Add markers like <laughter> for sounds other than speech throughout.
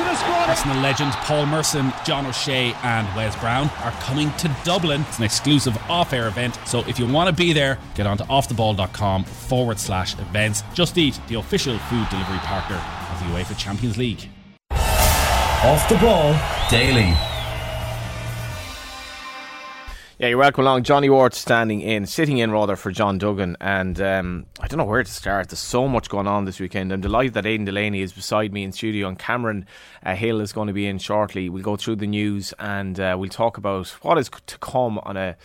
Arsenal squad. Arsenal legend Paul Merson, John O'Shea, and Wes Brown are coming to Dublin. It's an exclusive off air event. So if you want to be there, get on to offtheball.com forward slash events. Just Eat, the official food delivery partner of the UEFA Champions League. Off the ball daily. Yeah, you're welcome along. Johnny Ward standing in, sitting in rather for John Duggan, and um, I don't know where to start. There's so much going on this weekend. I'm delighted that Aidan Delaney is beside me in studio, and Cameron uh, Hill is going to be in shortly. We'll go through the news and uh, we'll talk about what is to come on a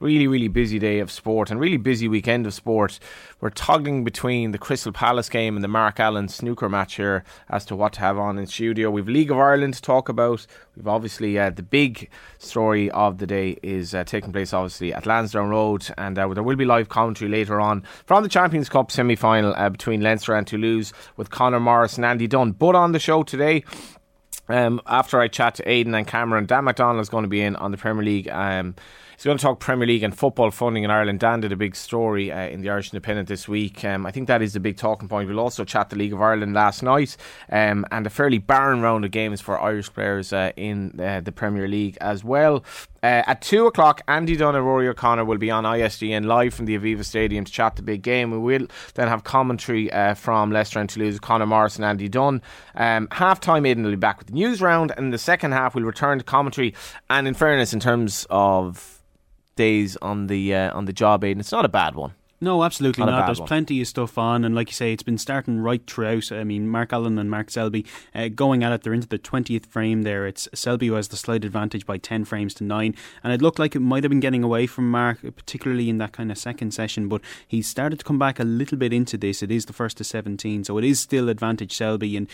really, really busy day of sport and really busy weekend of sport. We're toggling between the Crystal Palace game and the Mark Allen snooker match here as to what to have on in studio. We've League of Ireland to talk about. We've obviously uh, the big story of the day is uh, taking place obviously at Lansdowne Road, and uh, there will be live commentary later on from the Champions Cup semi final uh, between Leinster and Toulouse with Conor Morris and Andy Dunn. But on the show today, um, after I chat to Aidan and Cameron, Dan McDonnell is going to be in on the Premier League. Um, He's going to talk Premier League and football funding in Ireland. Dan did a big story uh, in the Irish Independent this week. Um, I think that is the big talking point. We'll also chat the League of Ireland last night um, and a fairly barren round of games for Irish players uh, in uh, the Premier League as well. Uh, at 2 o'clock, Andy Dunn and Rory O'Connor will be on ISDN live from the Aviva Stadium to chat the big game. We will then have commentary uh, from Leinster and Toulouse, Conor Morris and Andy Dunn. Um, half time, Aidan will be back with the news round, and the second half, we'll return to commentary. And in fairness, in terms of days on the uh, on the job aid, and it's not a bad one. No, absolutely Not not. There's one. plenty of stuff on, and like you say, it's been starting right throughout. I mean, Mark Allen and Mark Selby uh, going at it. They're into the 20th frame there. It's Selby who has the slight advantage by 10 frames to 9, and it looked like it might have been getting away from Mark, particularly in that kind of second session, but he started to come back a little bit into this. It is the first to 17, so it is still advantage Selby, and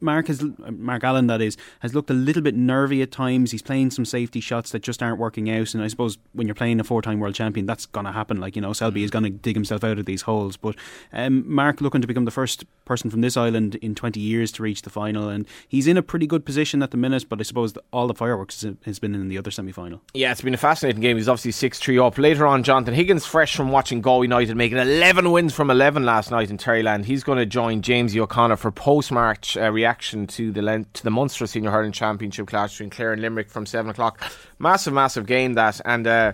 Mark has Mark Allen that is has looked a little bit nervy at times. He's playing some safety shots that just aren't working out, and I suppose when you're playing a four-time world champion, that's going to happen. Like you know, Selby is going to dig himself out of these holes. But um, Mark looking to become the first person from this island in 20 years to reach the final, and he's in a pretty good position at the minute. But I suppose all the fireworks has- been in the other semi-final. Yeah, it's been a fascinating game. He's obviously 6 3 up. Later on, Jonathan Higgins, fresh from watching Galway United, making 11 wins from 11 last night in Terryland. He's going to join James O'Connor for post match uh, reaction to the Len- to the Munster Senior Hurling Championship clash between Clare and Limerick from 7 o'clock. Massive, massive game that. And uh,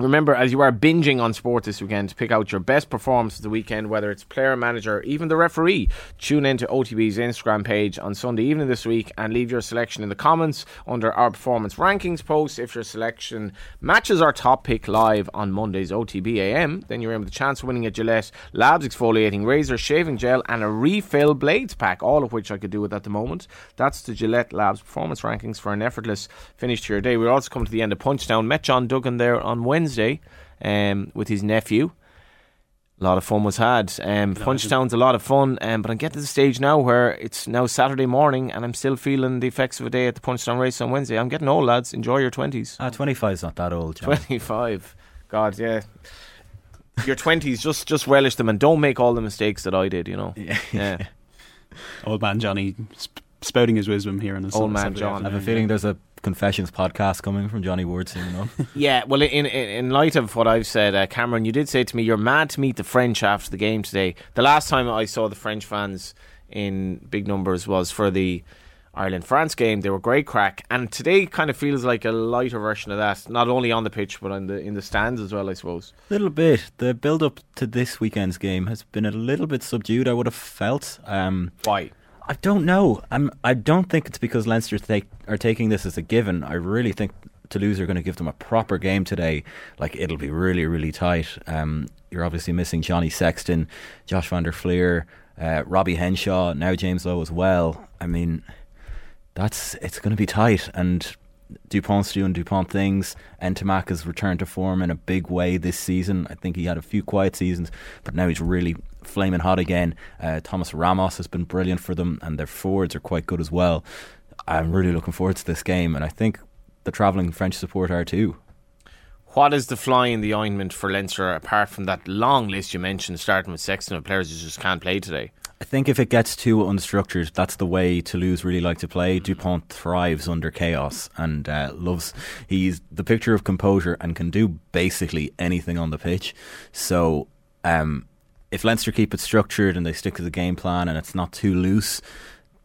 Remember, as you are binging on sport this weekend, to pick out your best performance of the weekend, whether it's player, manager, even the referee. Tune in to OTB's Instagram page on Sunday evening this week and leave your selection in the comments under our performance rankings post. If your selection matches our top pick live on Monday's OTB AM, then you're in with a chance of winning a Gillette Labs exfoliating razor, shaving gel, and a refill blades pack, all of which I could do with at the moment. That's the Gillette Labs performance rankings for an effortless finish to your day. We're also coming to the end of Punchestown. Met John Duggan there on Wednesday um, with his nephew. A lot of fun was had. Um, Punchestown's a lot of fun, um, but I'm getting to the stage now where it's now Saturday morning and I'm still feeling the effects of a day at the Punchestown race on Wednesday. I'm getting old, lads. Enjoy your 20s. Ah, 25 is not that old, John. 25. God, yeah. Your 20s, just just relish them and don't make all the mistakes that I did, you know. Yeah. Yeah. <laughs> Old man Johnny sp- spouting his wisdom here on his Old man Saturday John. I have a feeling there's a confessions podcast coming from Johnny Ward soon, you? <laughs> Yeah, well, in, in in light of what I've said, uh, Cameron, you did say to me you're mad to meet the French after the game today. The last time I saw the French fans in big numbers was for the Ireland France game. They were great crack, and today kind of feels like a lighter version of that. Not only on the pitch, but in the in the stands as well, I suppose. A little bit. The build up to this weekend's game has been a little bit subdued, I would have felt. Um, Why? I don't know. I'm, I don't think it's because Leinster take, are taking this as a given. I really think Toulouse are going to give them a proper game today. Like, it'll be really, really tight. Um, you're obviously missing Johnny Sexton, Josh van der Flier, uh, Robbie Henshaw, now James Lowe as well. I mean, that's it's going to be tight. And Dupont's doing Dupont things. And Ntamack has returned to form in a big way this season. I think he had a few quiet seasons, but now he's really flaming hot again. Uh, Thomas Ramos has been brilliant for them, and their forwards are quite good as well. I'm really looking forward to this game, and I think the travelling French support are too. What is the fly in the ointment for Leinster apart from that long list you mentioned, starting with Sexton of players who just can't play today? I think if it gets too unstructured, that's the way Toulouse really like to play. Dupont thrives under chaos and uh, loves. He's the picture of composure and can do basically anything on the pitch. So, um, if Leinster keep it structured and they stick to the game plan and it's not too loose,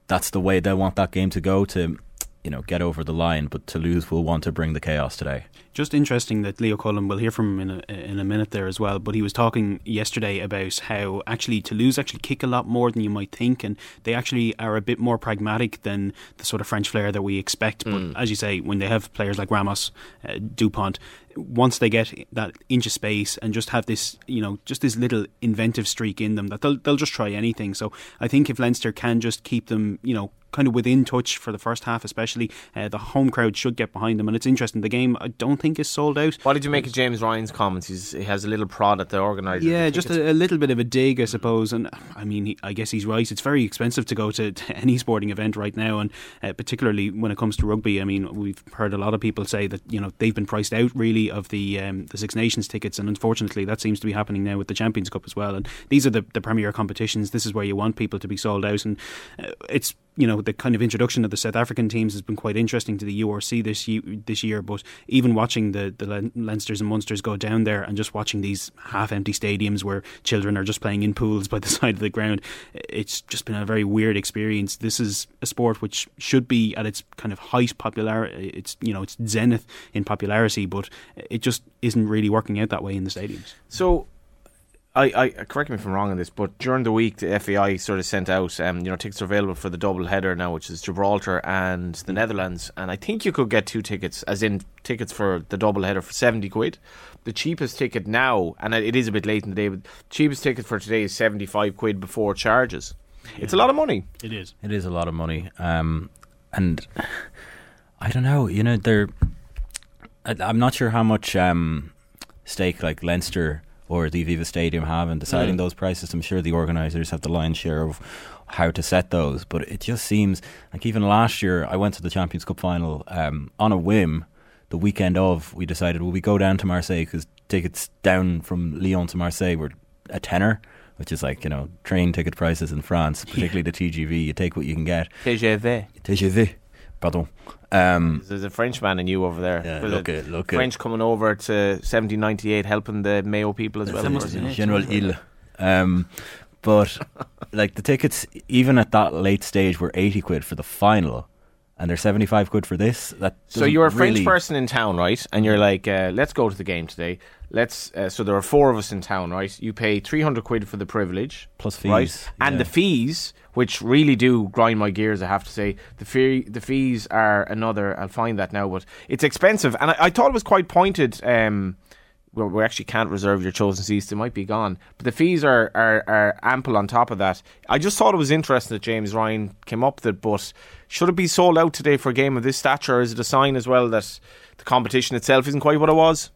that's the way they want that game to go to you know get over the line. But Toulouse will want to bring the chaos today. Just interesting that Leo Cullen, we'll hear from him in a, in a minute there as well, but he was talking yesterday about how actually Toulouse actually kick a lot more than you might think, and they actually are a bit more pragmatic than the sort of French flair that we expect. Mm. But as you say, when they have players like Ramos, uh, Dupont, once they get that inch of space and just have this, you know, just this little inventive streak in them, that they'll they'll just try anything. So I think if Leinster can just keep them, you know, kind of within touch for the first half, especially uh, the home crowd should get behind them. And it's interesting. The game, I don't think is sold out. What did you make of James Ryan's comments? He's, he has a little prod at the organizer. Yeah, just a, a, little bit of a dig, I suppose. And I mean, he, I guess he's right. It's very expensive to go to, to <laughs> any sporting event right now, and uh, particularly when it comes to rugby. I mean, we've heard a lot of people say that you know they've been priced out really of the um, the Six Nations tickets, and unfortunately, that seems to be happening now with the Champions Cup as well. And these are the, the premier competitions. This is where you want people to be sold out, and uh, it's you know the kind of introduction of the South African teams has been quite interesting to the URC this year, this year. But even watching the the Leinsters and Munsters go down there and just watching these half empty stadiums where children are just playing in pools by the <laughs> side of the ground, it's just been a very weird experience. This is a sport which should be at its kind of height popularity. It's you know it's zenith in popularity, but it just isn't really working out that way in the stadiums. So I, I correct me if I'm wrong on this, but during the week the FAI sort of sent out, um, you know, tickets are available for the double header now, which is Gibraltar and the Netherlands, and I think you could get two tickets, as in tickets for the double header for seventy quid. The cheapest ticket now, and it is a bit late in the day, but the cheapest ticket for today is seventy five quid before charges. Yeah. It's a lot of money. It is. It is a lot of money, um, and <sighs> I don't know. You know, they're. I, am not sure how much um, stake like Leinster or the Aviva Stadium have in deciding mm. those prices. I'm sure the organisers have the lion's share of how to set those, but it just seems like even last year I went to the Champions Cup final um, on a whim. The weekend of, we decided, will we go down to Marseille because tickets down from Lyon to Marseille were a tenner which is like you know train ticket prices in France, particularly the TGV. You take what you can get. TGV. TGV. Pardon. Um, There's a Frenchman in you over there. Yeah, look at look French it. coming over to 1798, helping the Mayo people as well. General Ile. Um, but <laughs> like the tickets, even at that late stage, were 80 quid for the final and they're 75 quid for this. That so you're a French really person in town, right? And you're like, uh, let's go to the game today. Let's. Uh, so there are four of us in town, right? You pay 300 quid for the privilege, plus fees, right? And the fees, which really do grind my gears, I have to say. The fee, the fees are another. I'll find that now, but it's expensive, and I, I thought it was quite pointed. Um, well, we actually can't reserve your chosen seats; they might be gone. But the fees are, are, are ample on top of that. I just thought it was interesting that James Ryan came up with it, but should it be sold out today for a game of this stature? Or is it a sign as well that the competition itself isn't quite what it was?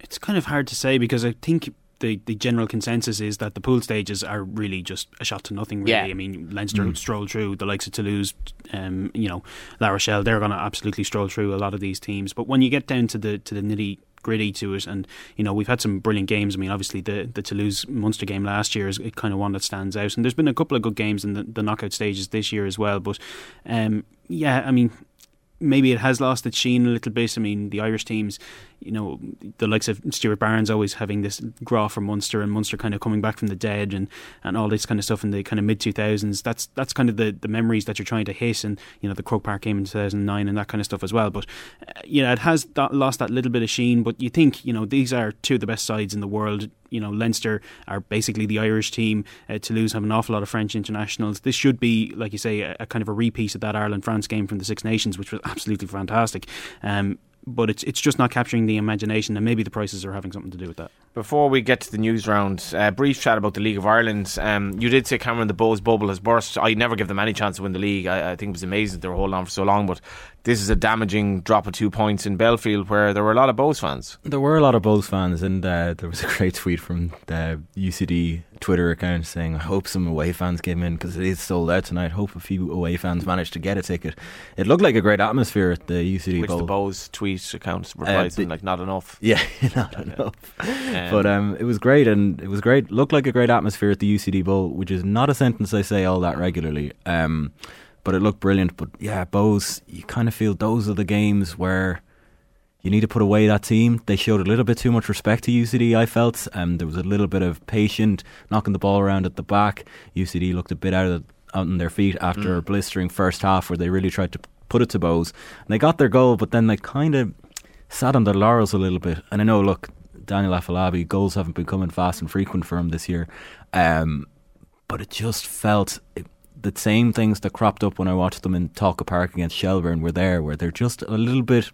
It's kind of hard to say because I think the, the general consensus is that the pool stages are really just a shot to nothing. Really, yeah. I mean, Leinster mm. stroll through the likes of Toulouse, um, you know, La Rochelle. They're going to absolutely stroll through a lot of these teams. But when you get down to the to the nitty gritty to it. And you know, we've had some brilliant games. I mean, obviously the the Toulouse Munster game last year is kind of one that stands out, and there's been a couple of good games in the, the knockout stages this year as well. But um, yeah, I mean, maybe it has lost its sheen a little bit. I mean, the Irish teams, you know, the likes of Stuart Barnes always having this graw for Munster and Munster kind of coming back from the dead and, and all this kind of stuff in the kind of mid 2000s. That's that's kind of the, the memories that you're trying to and, you know, the Croke Park game in 2009 and that kind of stuff as well. But, uh, you know, it has that, lost that little bit of sheen. But you think, you know, these are two of the best sides in the world. You know, Leinster are basically the Irish team. Uh, Toulouse have an awful lot of French internationals. This should be, like you say, a, a kind of a repeat of that Ireland France game from the Six Nations, which was <laughs> absolutely fantastic. Um, but it's it's just not capturing the imagination, and maybe the prices are having something to do with that. Before we get to the news round, a uh, brief chat about the League of Ireland. Um, you did say Cameron the Bohs bubble has burst. I never give them any chance to win the league. I, I think it was amazing they were holding on for so long, but this is a damaging drop of two points in Belfield, where there were a lot of Bohs fans. There were a lot of Bohs fans, and uh, there was a great tweet from the UCD Twitter account saying, "I hope some away fans came in because it is sold out tonight. Hope a few away fans managed to get a ticket." It looked like a great atmosphere at the UCD Which Bowl. the Bohs tweet account replied uh, like, "Not enough." <laughs> Yeah, <laughs> not enough. Um, but um, it was great, and it was great. Looked like a great atmosphere at the UCD Bowl, which is not a sentence I say all that regularly. Um, but it looked brilliant. But yeah, Bohs, you kind of feel those are the games where you need to put away that team. They showed a little bit too much respect to UCD, I felt. Um, there was a little bit of patient knocking the ball around at the back. UCD looked a bit out of out on their feet after mm. a blistering first half where they really tried to put it to Bohs. And they got their goal, but then they kind of sat on their laurels a little bit. And I know, look, Daniel Afolabi, goals haven't been coming fast and frequent for him this year. Um, but it just felt it, the same things that cropped up when I watched them in Tolka Park against Shelbourne were there, where they're just a little bit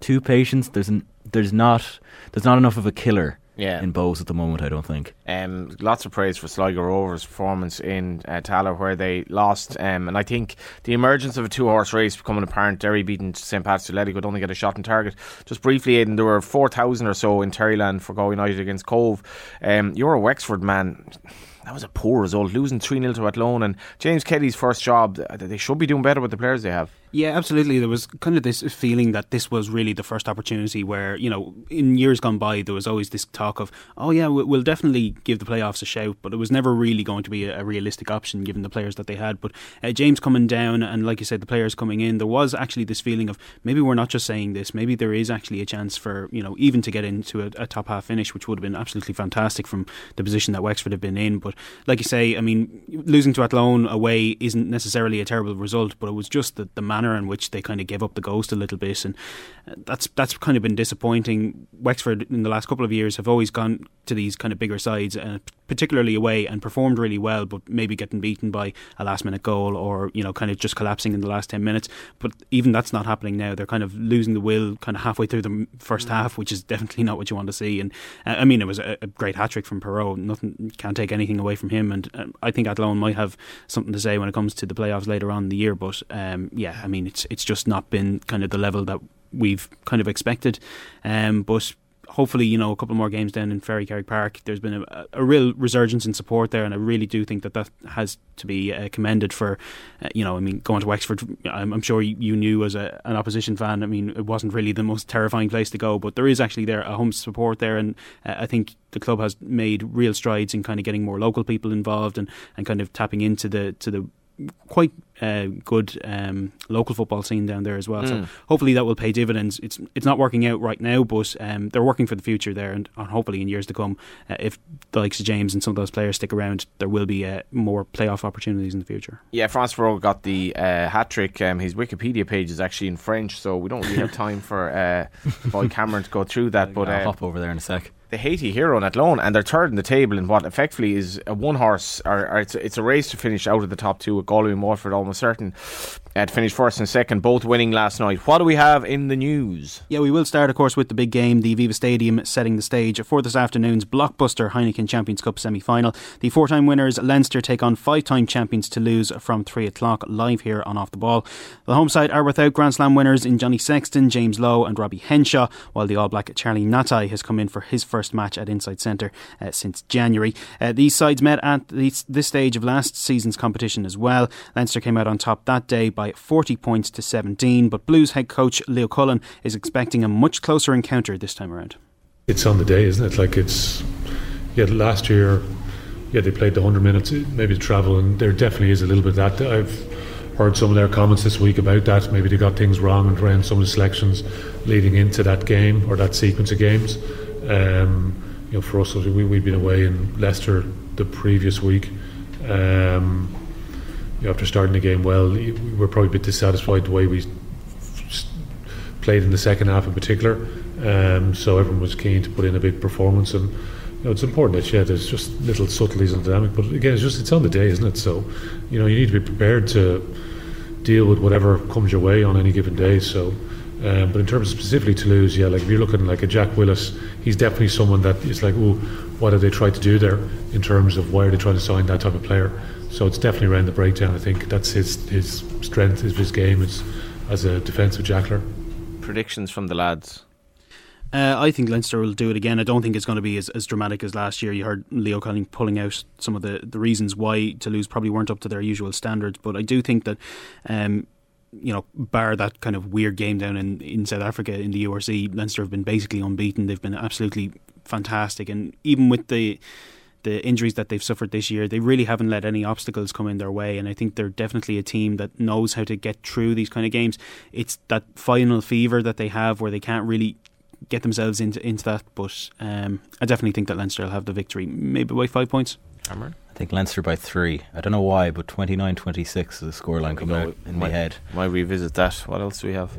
too patient. There's an, there's not there's not enough of a killer yeah. in Bohs at the moment, I don't think. Um, lots of praise for Sligo Rovers' performance in uh, Tallaght, where they lost. Um, and I think the emergence of a two horse race becoming apparent. Derry beating St. Pat's Athletic could only get a shot on target. Just briefly, Aidan, there were 4,000 or so in Terryland for Go United against Cobh. Um, you're a Wexford man that was a poor result, losing 3 0 to Athlone. And James Kelly's first job, they should be doing better with the players they have. Yeah, absolutely. There was kind of this feeling that this was really the first opportunity where, you know, in years gone by, there was always this talk of, oh, yeah, we'll definitely give the playoffs a shout, but it was never really going to be a, realistic option given the players that they had. But uh, James coming down, and like you said, the players coming in, there was actually this feeling of maybe we're not just saying this, maybe there is actually a chance for, you know, even to get into a, a top half finish, which would have been absolutely fantastic from the position that Wexford have been in. But like you say, I mean, losing to Athlone away isn't necessarily a terrible result, but it was just that the, the manner in which they kind of gave up the ghost a little bit, and uh, that's that's kind of been disappointing. Wexford in the last couple of years have always gone to these kind of bigger sides, uh, particularly away, and performed really well, but maybe getting beaten by a last minute goal or you know kind of just collapsing in the last ten minutes. But even that's not happening now. They're kind of losing the will kind of halfway through the first mm. half, which is definitely not what you want to see. And uh, I mean, it was a, a great hat trick from Perreault. Nothing can't take anything away from him, and uh, I think Athlone might have something to say when it comes to the playoffs later on in the year. But um, yeah, I mean, it's it's just not been kind of the level that we've kind of expected. Um, but hopefully, you know, a couple more games down in Ferrycarrig Park, there's been a, a, real resurgence in support there, and I really do think that that has to be uh, commended for, uh, you know, I mean, going to Wexford, I'm, I'm sure you knew as a, an opposition fan, I mean, it wasn't really the most terrifying place to go, but there is actually there a home support there, and uh, I think the club has made real strides in kind of getting more local people involved and, and kind of tapping into the to the quite uh, good um, local football scene down there as well. Mm. So hopefully that will pay dividends. It's it's not working out right now, but um, they're working for the future there, and, and hopefully in years to come, uh, if the likes of James and some of those players stick around, there will be uh, more playoff opportunities in the future. Yeah, Franz Perreault got the uh, hat trick. Um, his Wikipedia page is actually in French, so we don't really have time for uh, Boy <laughs> Cameron to go through that. but I'll uh, hop over there in a sec the Haiti hero on Athlone, and they're third in the table in what effectively is a one horse, or, or it's, it's, a race to finish out of the top two with Galway and Waterford almost certain uh, to finish first and second, both winning last night. What do we have in the news? Yeah, we will start, of course, with the big game, the Aviva Stadium setting the stage for this afternoon's blockbuster Heineken Champions Cup semi final. The four time winners Leinster take on five time champions Toulouse from 3 o'clock live here on Off the Ball. The home side are without Grand Slam winners in Johnny Sexton, James Lowe, and Robbie Henshaw, while the All Black Charlie Ngatai has come in for his first match at Inside Centre uh, since January. Uh, these sides met at this, this stage of last season's competition as well. Leinster came out on top that day by 40 points to 17, but Blues head coach Leo Cullen is expecting a much closer encounter this time around. It's on the day, isn't it? Like it's yeah. Last year, yeah, they played the 100 minutes, maybe the travel, and there definitely is a little bit of that. I've heard some of their comments this week about that. Maybe they got things wrong and around some of the selections leading into that game or that sequence of games. Um, you know, for us, we, we've been away in Leicester the previous week. Um, after starting the game well, we were probably a bit dissatisfied the way we played in the second half in particular. Um, so everyone was keen to put in a big performance, and you know, it's important that yeah, there's just little subtleties and dynamic. But again, it's just it's on the day, isn't it? So you know, you need to be prepared to deal with whatever comes your way on any given day. So. Um, but in terms of specifically Toulouse, yeah, like if you're looking like a Jack Willis, he's definitely someone that is like, oh, what have they tried to do there in terms of why are they trying to sign that type of player? So it's definitely around the breakdown. I think that's his his strength, is his game is as a defensive jackler. Predictions from the lads. Uh, I think Leinster will do it again. I don't think it's going to be as, as dramatic as last year. You heard Leo Cullen pulling out some of the, the reasons why Toulouse probably weren't up to their usual standards, but I do think that um, you know, bar that kind of weird game down in, in South Africa in the URC, Leinster have been basically unbeaten. They've been absolutely fantastic, and even with the the injuries that they've suffered this year, they really haven't let any obstacles come in their way. And I think they're definitely a team that knows how to get through these kind of games. It's that final fever that they have where they can't really get themselves into into that. But um, I definitely think that Leinster will have the victory, maybe by five points. Think Leinster by three. I don't know why, but 29-26 is the scoreline coming out in my head. Might revisit that. What else do we have?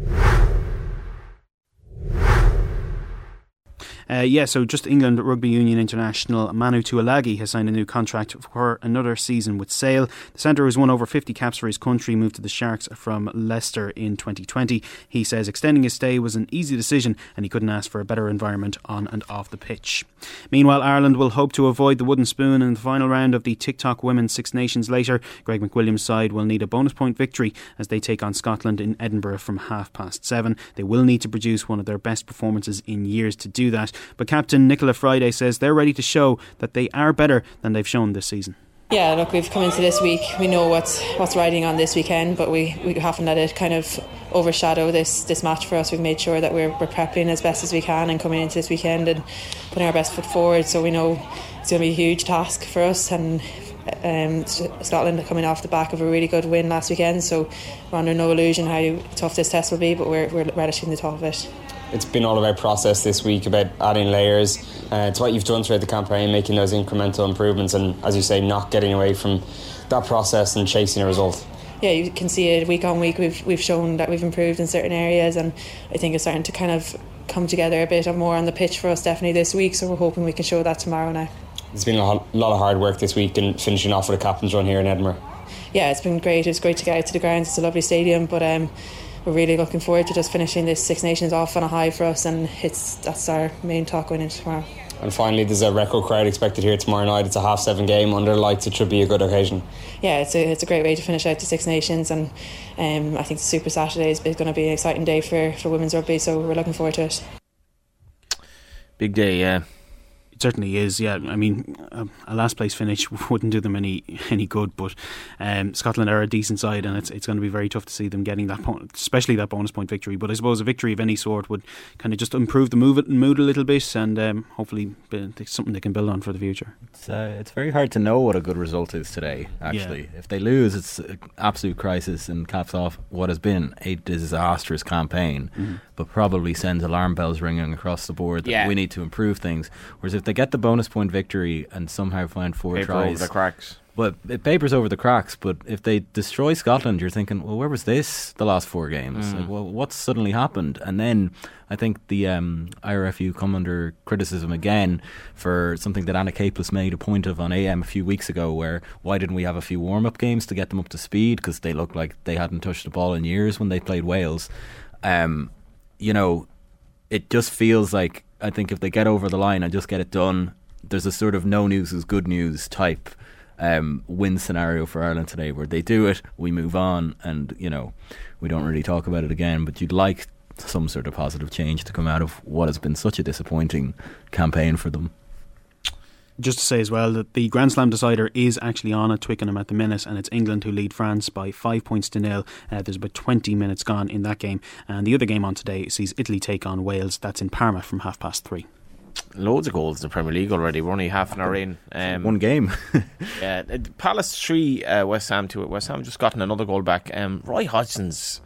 Uh, yeah, so just England Rugby Union International Manu Tuilagi has signed a new contract for another season with Sale. The centre has won over 50 caps for his country, moved to the Sharks from Leicester in 2020. He says extending his stay was an easy decision and he couldn't ask for a better environment on and off the pitch. Meanwhile, Ireland will hope to avoid the wooden spoon in the final round of the TikTok Women's Six Nations later. Greg McWilliam's side will need a bonus point victory as they take on Scotland in Edinburgh from half past seven. They will need to produce one of their best performances in years to do that. But captain Nichola Fryday says they're ready to show that they are better than they've shown this season. Yeah, look, we've come into this week. We know what's what's riding on this weekend, but we, we haven't let it kind of overshadow this this match for us. We've made sure that we're, we're prepping as best as we can and coming into this weekend and putting our best foot forward. So we know it's going to be a huge task for us and. Um, Scotland are coming off the back of a really good win last weekend, so we're under no illusion how tough this test will be, but we're, we're relishing the top of it it's been all about process this week, about adding layers. Uh, it's what you've done throughout the campaign, making those incremental improvements, and as you say, not getting away from that process and chasing a result. Yeah, you can see it week on week. We've we've shown that we've improved in certain areas, and I think it's starting to kind of come together a bit more on the pitch for us definitely this week. So we're hoping we can show that tomorrow now. It's been a lot of hard work this week and finishing off with a captain's run here in Edinburgh. Yeah, it's been great. It's great to get out to the grounds. It's a lovely stadium, but um, we're really looking forward to just finishing this Six Nations off on a high for us, and it's that's our main talk going into tomorrow. And finally, there's a record crowd expected here tomorrow night. It's a half seven game under lights. It should be a good occasion. Yeah, it's a, it's a great way to finish out the Six Nations, and um, I think the Super Saturday is going to be an exciting day for, for women's rugby. So we're looking forward to it. Big day, yeah certainly is. Yeah, I mean, a, last place finish <laughs> wouldn't do them any any good. But um, Scotland are a decent side, and it's it's going to be very tough to see them getting that, point, especially that bonus point victory. But I suppose a victory of any sort would kind of just improve the move mood a little bit, and um, hopefully something they can build on for the future. It's uh, it's very hard to know what a good result is today. Actually, yeah. if they lose, it's an absolute crisis and caps off what has been a disastrous campaign. Mm-hmm. But probably sends alarm bells ringing across the board that yeah. we need to improve things. Whereas if they get the bonus point victory and somehow find four Paper tries, over the cracks. But it papers over the cracks. But if they destroy Scotland, you're thinking, well, where was this the last four games? Mm. Like, well, what's suddenly happened? And then I think the um, IRFU come under criticism again for something that Anna Caplice made a point of on AM a few weeks ago, where why didn't we have a few warm up games to get them up to speed? Because they looked like they hadn't touched the ball in years when they played Wales. Um, you know, it just feels like I think if they get over the line and just get it done, there's a sort of no news is good news type um, win scenario for Ireland today, where they do it, we move on, and you know we don't really talk about it again. But you'd like some sort of positive change to come out of what has been such a disappointing campaign for them just to say as well that the Grand Slam decider is actually on at Twickenham at the minute, and it's England who lead France by five points to nil. Uh, there's about 20 minutes gone in that game, and the other game on today sees Italy take on Wales. That's in Parma from half past three. Loads of goals in the Premier League already. We're only half an hour in. Um, One game. <laughs> yeah, uh, Palace three, uh, West Ham two. West Ham just gotten another goal back. Um, Roy Hodgson's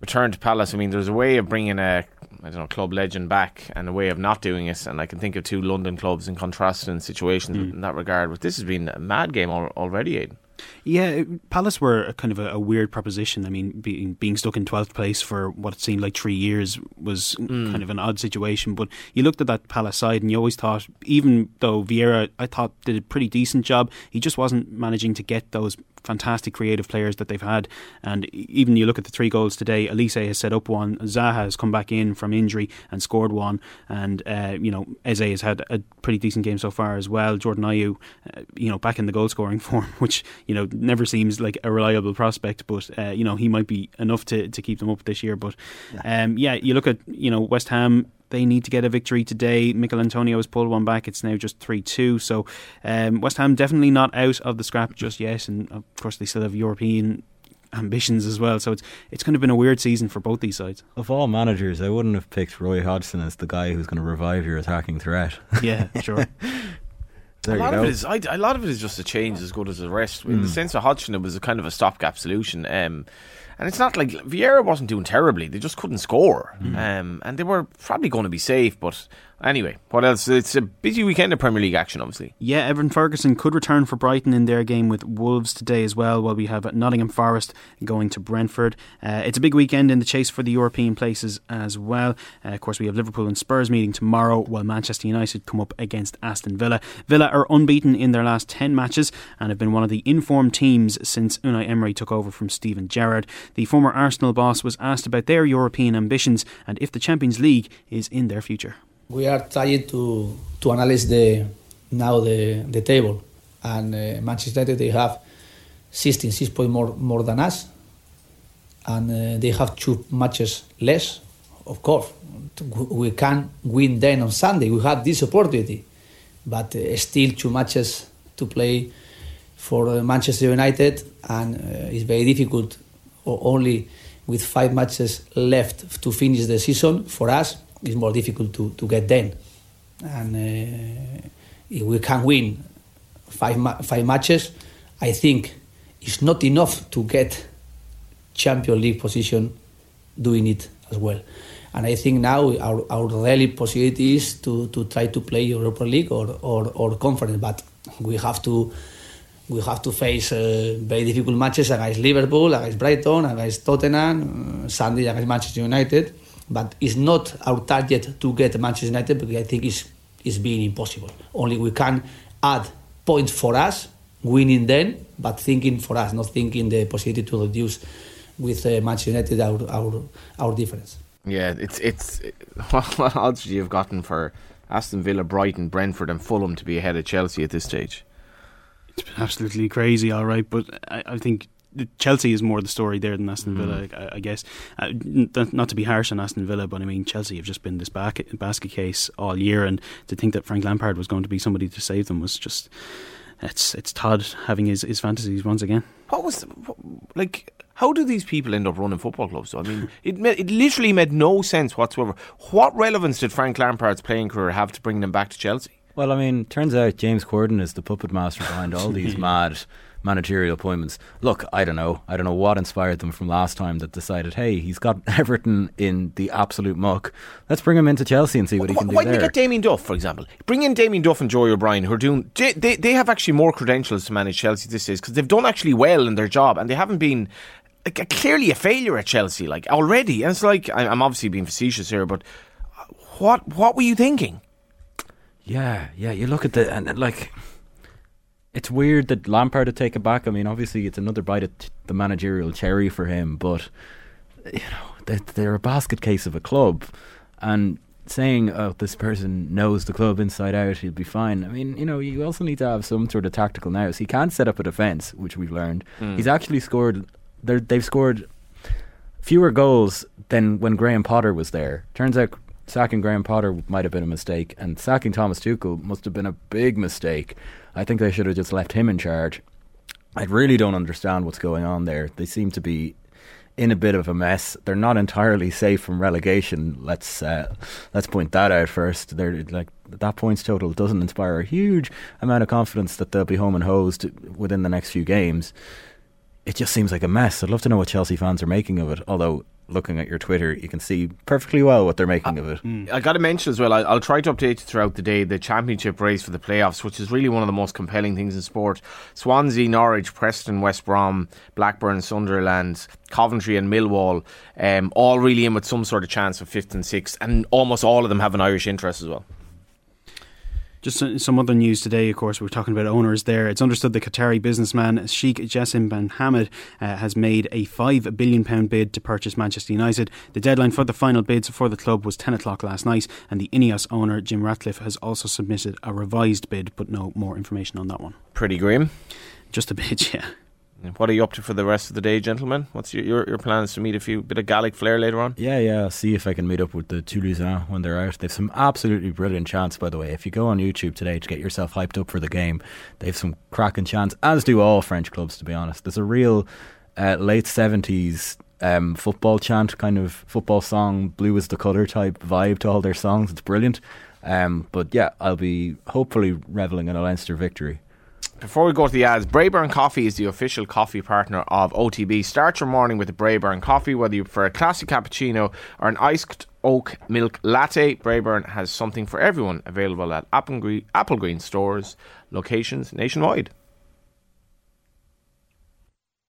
return to Palace. I mean, there's a way of bringing a I don't know club legend back and a way of not doing it. And I can think of two London clubs in contrasting situations mm. in that regard. But this has been a mad game already, Aidan. Yeah, Palace were a kind of a, a, weird proposition. I mean, being being stuck in twelfth place for what seemed like three years was mm. kind of an odd situation. But you looked at that Palace side, and you always thought, even though Vieira, I thought did a pretty decent job, he just wasn't managing to get those fantastic creative players that they've had. And even you look at the three goals today, Olise has set up one, Zaha has come back in from injury and scored one, and uh, you know Eze has had a pretty decent game so far as well. Jordan Ayew, uh, you know, back in the goal scoring <laughs> form, which you know never seems like a reliable prospect, but uh, you know he might be enough to to keep them up this year. But um, yeah, you look at you know West Ham they need to get a victory today. Michail Antonio has pulled one back. It's now just 3 2. So um, West Ham definitely not out of the scrap just yet. And of course, they still have European ambitions as well. So it's it's kind of been a weird season for both these sides. Of all managers, I wouldn't have picked Roy Hodgson as the guy who's going to revive your attacking threat. Yeah, <laughs> sure. a lot of it is I, a lot of it is just a change as good as the rest. In mm. the sense of Hodgson, it was a kind of a stopgap solution. Um, And it's not like Vieira wasn't doing terribly; they just couldn't score, mm. um, and they were probably going to be safe. But Anyway, what else? It's a busy weekend of Premier League action, obviously. Yeah, Evan Ferguson could return for Brighton in their game with Wolves today as well, while we have Nottingham Forest going to Brentford. Uh, it's a big weekend in the chase for the European places as well. Uh, of course, we have Liverpool and Spurs meeting tomorrow, while Manchester United come up against Aston Villa. Villa are unbeaten in their last 10 matches and have been one of the informed teams since Unai Emery took over from Steven Gerrard. The former Arsenal boss was asked about their European ambitions and if the Champions League is in their future we are trying to to analyze the now the the table, and uh, Manchester United they have 16 six points more more than us, and uh, they have two matches less. Of course, we can win then on Sunday. We have this opportunity, but uh, still two matches to play for uh, Manchester United, and uh, it's very difficult. Or only with five matches left to finish the season for us it's more difficult to, to get then. And uh, if we can win five ma- five matches, I think it's not enough to get Champion League position doing it as well. And I think now our, our really possibility is to, to try to play Europa League or, or, or conference, but we have to we have to face uh, very difficult matches against Liverpool, against Brighton, against Tottenham, uh, Sunday against Manchester United but it's not our target to get Manchester United because I think it's, it's being impossible. Only we can add points for us, winning then, but thinking for us, not thinking the possibility to reduce with uh, Manchester United our, our, our difference. Yeah, it's it's <laughs> what odds you've gotten for Aston Villa, Brighton, Brentford, and Fulham to be ahead of Chelsea at this stage. It's been absolutely crazy, all right. But I, I think Chelsea is more the story there than Aston Villa, mm. I, I, guess. Uh, not to be harsh on Aston Villa, but I mean Chelsea have just been this back, basket case all year, and to think that Frank Lampard was going to be somebody to save them was just it's it's Todd having his, his fantasies once again. What was what, like? How do these people end up running football clubs? I mean, <laughs> it made, it literally made no sense whatsoever. What relevance did Frank Lampard's playing career have to bring them back to Chelsea? Well, I mean, turns out James Corden is the puppet master behind all <laughs> these mad managerial appointments. Look, I don't know. I don't know what inspired them from last time that decided, hey, he's got <laughs> Everton in the absolute muck. Let's bring him into Chelsea and see what he can do Why didn't they get Damien Duff, for example? Bring in Damien Duff and Joey O'Brien, who are doing. They, they have actually more credentials to manage Chelsea this is because they've done actually well in their job and they haven't been like, clearly a failure at Chelsea, like already. And it's like I'm obviously being facetious here, but uh, what what were you thinking? Yeah, yeah. You look at the and like it's weird that Lampard would take it back. I mean, obviously, it's another bite at the managerial cherry for him, but you know, they're a basket case of a club, and saying, "Oh, this person knows the club inside out, he'll be fine." I mean, you know, you also need to have some sort of tactical nous. He can't set up a defence, which we've learned. Mm. He's actually scored. They've scored fewer goals than when Graham Potter was there. Turns out sacking Graham Potter might have been a mistake, and sacking Thomas Tuchel must have been a big mistake. I think they should have just left him in charge. I really don't understand what's going on there. They seem to be in a bit of a mess. They're not entirely safe from relegation. Let's uh, let's point that out first. They're like that points total doesn't inspire a huge amount of confidence that they'll be home and hosed within the next few games. It just seems like a mess. I'd love to know what Chelsea fans are making of it. Although looking at your Twitter, you can see perfectly well what they're making I, of it. Mm. I got to mention as well, I, will try to update you throughout the day the championship race for the playoffs, which is really one of the most compelling things in sport. Swansea, Norwich, Preston, West Brom, Blackburn, Sunderland, Coventry, and Millwall, um, all really in with some sort of chance of fifth and sixth, and almost all of them have an Irish interest as well. Just some other news today, of course, we're talking about owners there. It's understood the Qatari businessman Sheikh Jassim bin Hamad uh, has made a £5 billion bid to purchase Manchester United. The deadline for the final bids for the club was 10 o'clock last night, and the Ineos owner, Jim Ratcliffe, has also submitted a revised bid, but no more information on that one. Pretty grim. Just a bit, <laughs> yeah. What are you up to for the rest of the day, gentlemen? What's your your, your plans to meet a few bit of Gaelic flair later on? Yeah, yeah. See if I can meet up with the Toulousain when they're out. They've some absolutely brilliant chants, by the way. If you go on YouTube today to get yourself hyped up for the game, they've some cracking chants, as do all French clubs. To be honest, there's a real uh, late seventies um, football chant, kind of football song, blue is the colour type vibe to all their songs. It's brilliant. Um, but yeah, I'll be hopefully reveling in a Leinster victory. Before we go to the ads, Braeburn Coffee is the official coffee partner of OTB. Start your morning with a Braeburn coffee, whether you prefer a classic cappuccino or an iced oak milk latte. Braeburn has something for everyone available at Apple Green, Apple Green stores, locations nationwide.